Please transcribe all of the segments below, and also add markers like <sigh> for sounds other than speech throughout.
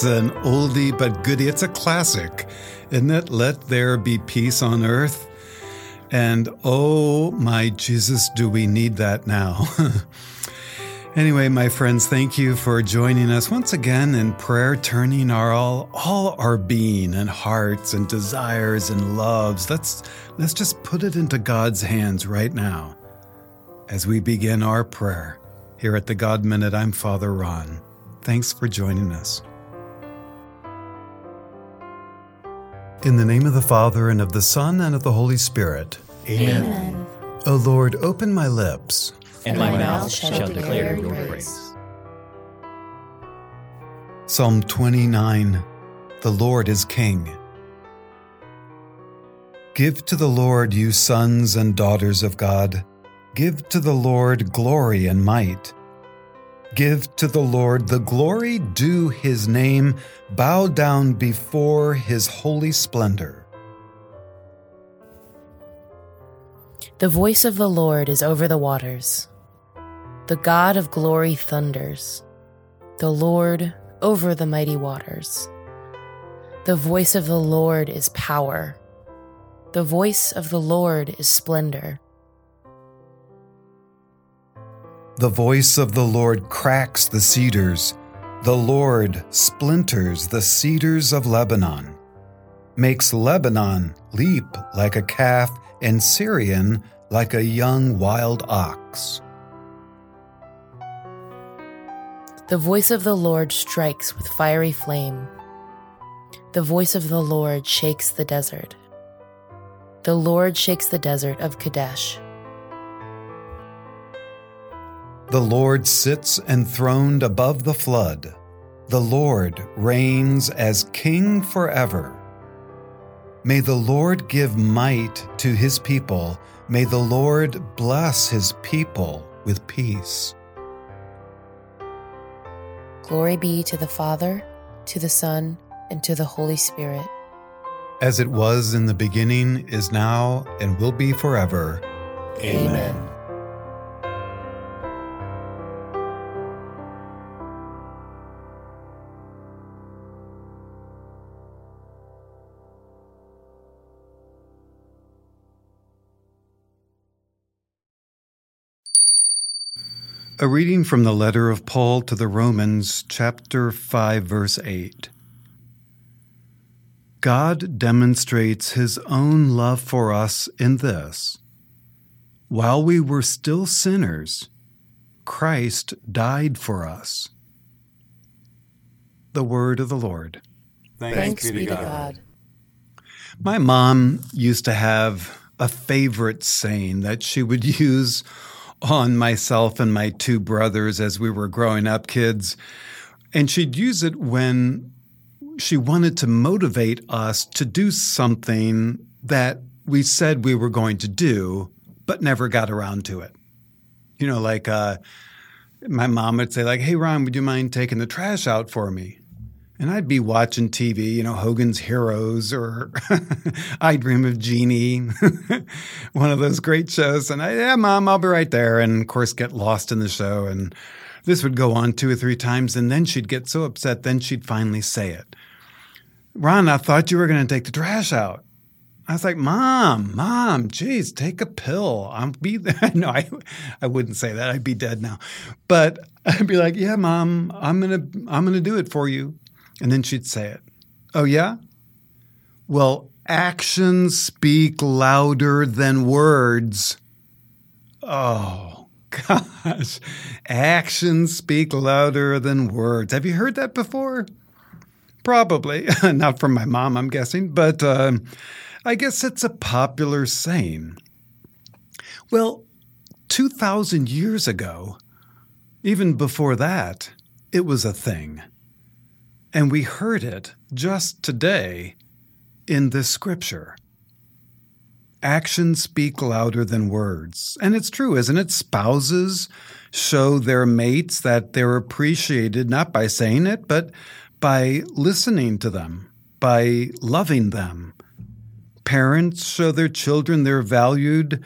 It's an oldie but goodie. It's a classic, isn't it? Let there be peace on earth. And oh my Jesus, do we need that now? <laughs> anyway, my friends, thank you for joining us once again in prayer, turning our all, all our being and hearts and desires and loves. Let's let's just put it into God's hands right now as we begin our prayer. Here at the God Minute, I'm Father Ron. Thanks for joining us. In the name of the Father, and of the Son, and of the Holy Spirit. Amen. Amen. O Lord, open my lips, and my mouth shall declare your praise. Psalm 29 The Lord is King. Give to the Lord, you sons and daughters of God. Give to the Lord glory and might. Give to the Lord the glory due his name. Bow down before his holy splendor. The voice of the Lord is over the waters. The God of glory thunders. The Lord over the mighty waters. The voice of the Lord is power. The voice of the Lord is splendor. The voice of the Lord cracks the cedars. The Lord splinters the cedars of Lebanon, makes Lebanon leap like a calf and Sirion like a young wild ox. The voice of the Lord strikes with fiery flame. The voice of the Lord shakes the desert. The Lord shakes the desert of Kadesh. The Lord sits enthroned above the flood. The Lord reigns as King forever. May the Lord give might to his people. May the Lord bless his people with peace. Glory be to the Father, to the Son, and to the Holy Spirit. As it was in the beginning, is now, and will be forever. Amen. A reading from the letter of Paul to the Romans, chapter 5, verse 8. God demonstrates his own love for us in this while we were still sinners, Christ died for us. The word of the Lord. Thanks, Thanks be to God. God. My mom used to have a favorite saying that she would <laughs> use on myself and my two brothers as we were growing up kids. And she'd use it when she wanted to motivate us to do something that we said we were going to do, but never got around to it. You know, like uh, my mom would say, like, "Hey, Ron, would you mind taking the trash out for me?" And I'd be watching TV, you know, Hogan's Heroes or <laughs> I Dream of Jeannie, <laughs> one of those great shows. And I, yeah, mom, I'll be right there. And of course, get lost in the show. And this would go on two or three times. And then she'd get so upset, then she'd finally say it Ron, I thought you were going to take the trash out. I was like, Mom, Mom, geez, take a pill. I'm be there. <laughs> no, I, I wouldn't say that. I'd be dead now. But I'd be like, Yeah, Mom, I'm gonna I'm gonna do it for you. And then she'd say it. Oh, yeah? Well, actions speak louder than words. Oh, <laughs> gosh. Actions speak louder than words. Have you heard that before? Probably. <laughs> Not from my mom, I'm guessing, but uh, I guess it's a popular saying. Well, 2,000 years ago, even before that, it was a thing. And we heard it just today in this scripture. Actions speak louder than words. And it's true, isn't it? Spouses show their mates that they're appreciated not by saying it, but by listening to them, by loving them. Parents show their children they're valued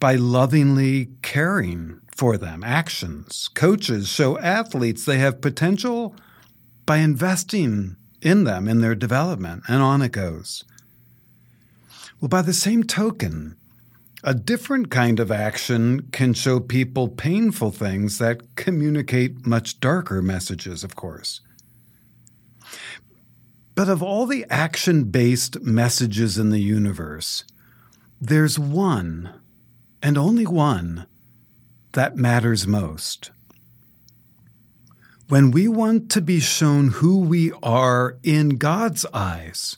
by lovingly caring for them, actions. Coaches show athletes they have potential by investing in them, in their development, and on it goes. Well, by the same token, a different kind of action can show people painful things that communicate much darker messages, of course. But of all the action based messages in the universe, there's one, and only one, that matters most. When we want to be shown who we are in God's eyes,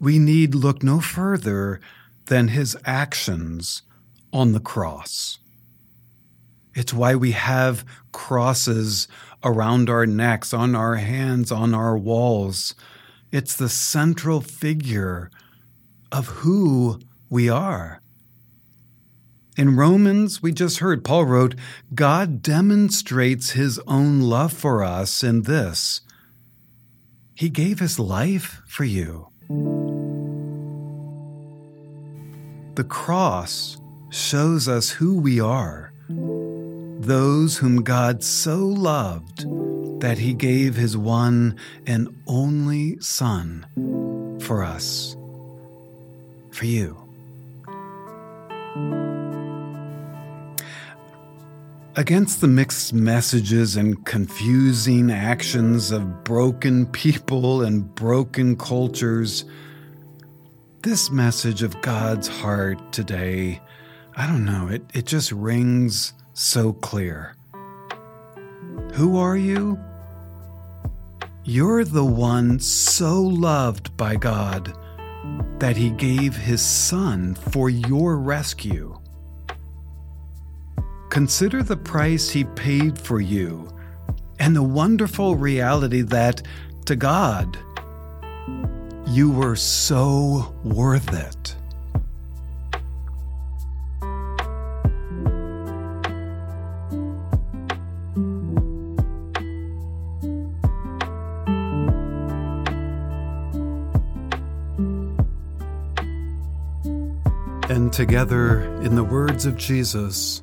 we need look no further than his actions on the cross. It's why we have crosses around our necks, on our hands, on our walls. It's the central figure of who we are. In Romans, we just heard, Paul wrote, God demonstrates his own love for us in this He gave his life for you. The cross shows us who we are, those whom God so loved that he gave his one and only Son for us, for you. Against the mixed messages and confusing actions of broken people and broken cultures, this message of God's heart today, I don't know, it, it just rings so clear. Who are you? You're the one so loved by God that He gave His Son for your rescue. Consider the price He paid for you and the wonderful reality that, to God, you were so worth it. And together, in the words of Jesus,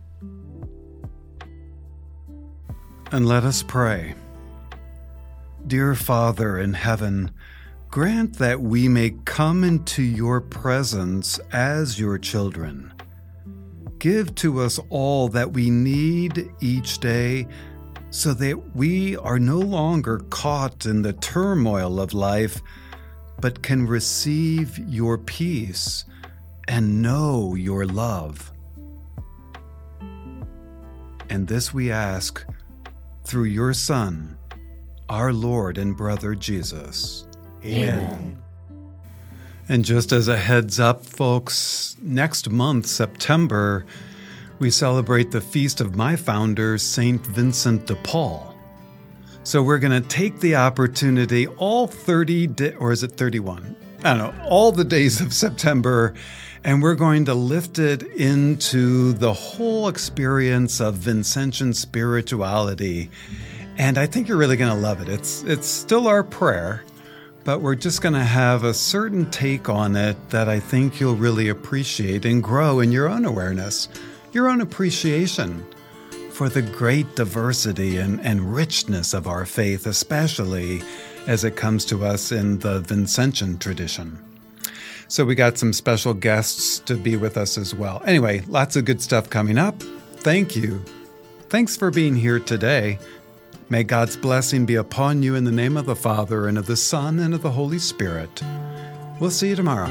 And let us pray. Dear Father in heaven, grant that we may come into your presence as your children. Give to us all that we need each day so that we are no longer caught in the turmoil of life, but can receive your peace and know your love. And this we ask through your Son, our Lord and brother Jesus. Amen. And just as a heads up, folks, next month, September, we celebrate the feast of my founder, St. Vincent de Paul. So we're going to take the opportunity, all 30, di- or is it 31? I don't know, all the days of September, and we're going to lift it into the whole experience of Vincentian spirituality. And I think you're really going to love it. It's, it's still our prayer, but we're just going to have a certain take on it that I think you'll really appreciate and grow in your own awareness, your own appreciation for the great diversity and, and richness of our faith, especially as it comes to us in the Vincentian tradition. So, we got some special guests to be with us as well. Anyway, lots of good stuff coming up. Thank you. Thanks for being here today. May God's blessing be upon you in the name of the Father, and of the Son, and of the Holy Spirit. We'll see you tomorrow.